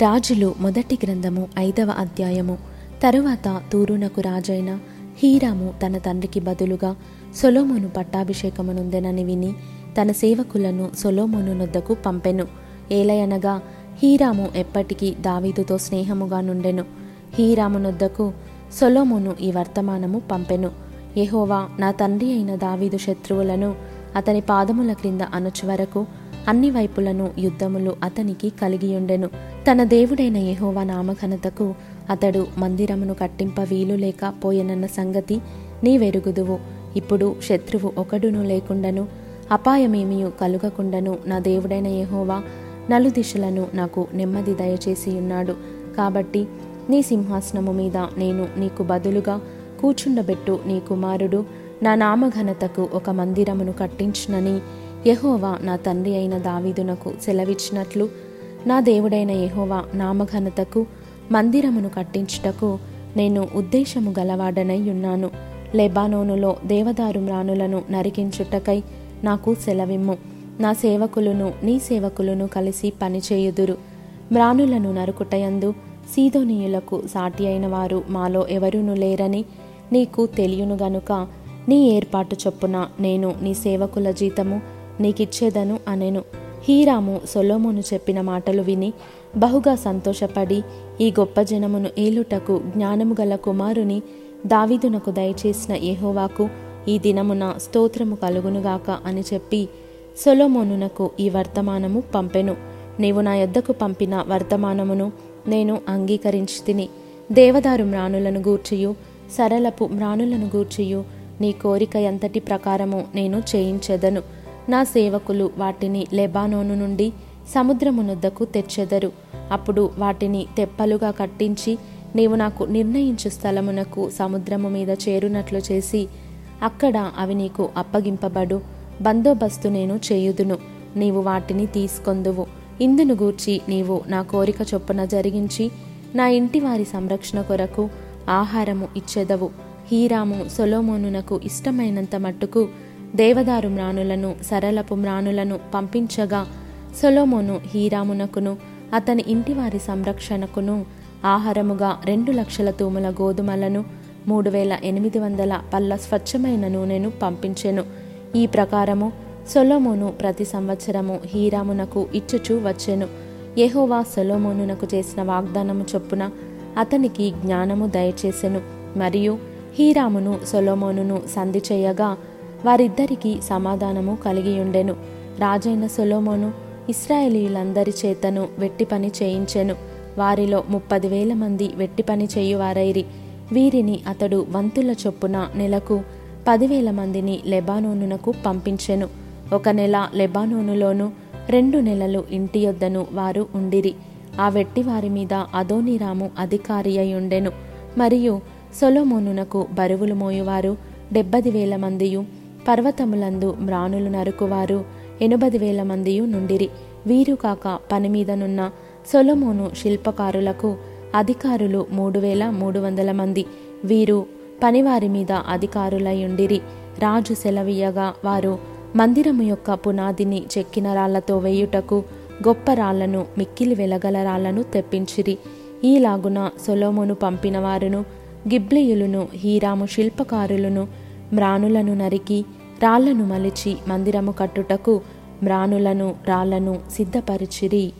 రాజులు మొదటి గ్రంథము ఐదవ అధ్యాయము. తరువాత తూరునకు రాజైన హీరాము తన తండ్రికి బదులుగా సొలోమోను పట్టాభిషేకమునుందెనని విని తన సేవకులను సొలోమోను నొద్దకు పంపెను. ఏలయనగా హీరాము ఎప్పటికీ దావీదుతో స్నేహముగా నుండెను. హీరాము నొద్దకు సొలోమోను ఈ వర్తమానము పంపెను. యహోవా నా తండ్రి అయిన దావీదు శత్రువులను అతని పాదముల క్రింద అణచు వరకు అన్ని వైపులను యుద్ధములు అతనికి కలిగియుండెను. తన దేవుడైన యహోవా నామఘనతకు అతడు మందిరమును కట్టింప వీలు లేకపోయెనన్న సంగతి నీవెరుగుదువు. ఇప్పుడు శత్రువు ఒకడును లేకుండను అపాయమేమియు కలుగకుండను నా దేవుడైన యహోవా నలుదిశలను నాకు నెమ్మది దయచేసి ఉన్నాడు కాబట్టి నీ సింహాసనము మీద నేను నీకు బదులుగా కూర్చుండబెట్టు నీ కుమారుడు నా నామఘనతకు ఒక మందిరమును కట్టించునని యహోవా నా తండ్రి అయిన దావీదునకు సెలవిచ్చినట్లు నా దేవుడైన యహోవా నామఘనతకు మందిరమును కట్టించుటకు నేను ఉద్దేశము గలవాడనై ఉన్నాను. లెబానోనులో దేవదారు మ్రానులను నరికించుటకై నాకు సెలవిమ్ము. నా సేవకులను నీ సేవకులను కలిసి పనిచేయుదురు. మ్రానులను నరుకుటయందు సీదోనీయులకు సాటి అయిన వారు మాలో ఎవరును లేరని నీకు తెలియను గనుక నీ ఏర్పాటు చొప్పున నేను నీ సేవకుల జీతము నీకిచ్చేదను అనెను. హీరాము సొలోమును చెప్పిన మాటలు విని బహుగా సంతోషపడి ఈ గొప్ప జనమును ఏలుటకు జ్ఞానము గల కుమారుని దావీదునకు దయచేసిన ఏహోవాకు ఈ దినమున స్తోత్రము కలుగునుగాక అని చెప్పి సొలోమోనునకు ఈ వర్తమానము పంపెను. నీవు నా యొద్దకు పంపిన వర్తమానమును నేను అంగీకరించి తిని దేవదారు మ్రాణులను గూర్చియు సరళపు మ్రాణులను గూర్చియు నీ కోరిక ఎంతటి ప్రకారము నేను చేయించెదను. నా సేవకులు వాటిని లెబానోను నుండి సముద్రమునొద్దకు తెచ్చెదరు. అప్పుడు వాటిని తెప్పలుగా కట్టించి నీవు నాకు నిర్ణయించు స్థలమునకు సముద్రము మీద చేరునట్లు చేసి అక్కడ అవి నీకు అప్పగింపబడు. బందోబస్తు నేను చేయుదును. నీవు వాటిని తీసుకొందువు. ఇందును గూర్చి నీవు నా కోరిక చొప్పున జరిగించి నా ఇంటి వారి సంరక్షణ కొరకు ఆహారము ఇచ్చెదవు. హీరాము సొలోమోనునకు ఇష్టమైనంత మట్టుకు దేవదారు మ్రాణులను సరళపు మ్రాణులను పంపించగా సొలోమోను హీరామునకును అతని ఇంటివారి సంరక్షణకును ఆహారముగా రెండు లక్షల తూముల గోధుమలను మూడు వేల ఎనిమిది వందల పళ్ళ స్వచ్ఛమైన నూనెను పంపించెను. ఈ ప్రకారము సొలోమోను ప్రతి సంవత్సరము హీరామునకు ఇచ్చుచూ వచ్చెను. యెహోవా సొలోమోనునకు చేసిన వాగ్దానము చొప్పున అతనికి జ్ఞానము దయచేసెను. మరియు హీరామును సొలోమోనును సంధి చేయగా వారిద్దరికీ సమాధానము కలిగియుండెను. రాజైన సొలోమోను ఇస్రాయేలీలందరి చేతను వెట్టి పని చేయించెను. వారిలో ముప్పది వేల మంది వెట్టి పని చేయువారైరి. వీరిని అతడు వంతుల చొప్పున నెలకు పదివేల మందిని లెబానోనునకు పంపించెను. ఒక నెల లెబానోనులోను రెండు నెలలు ఇంటి యొద్దను వారు ఉండిరి. ఆ వెట్టి వారి మీద అదోనిరాము అధికారి అయి ఉండెను మరియు సొలోమోనునకు బరువులు మోయువారు డెబ్బది వేల మందియు పర్వతములందు మ్రానులు నరుకువారు. ఎనుబది వేల మందియు నుండిరి. వీరు కాక పని మీదనున్న సొలమోను శిల్పకారులకు అధికారులు మూడు వేల మూడు వందల మంది. వీరు పనివారి మీద అధికారులయుండిరి రాజు సెలవీయగా వారు మందిరము యొక్క పునాదిని చెక్కిన రాళ్ళతో వేయుటకు గొప్ప రాళ్ళను మిక్కిలి వెలగల రాళ్ళను తెప్పించిరి. ఈలాగున సొలోమును పంపిన వారును గిబ్లియులును హీరాము శిల్పకారులను మ్రాణులను నరికి రాళ్ళను మలిచి మందిరము కట్టుటకు మ్రాణులను రాళ్ళను సిద్ధపరిచిరి.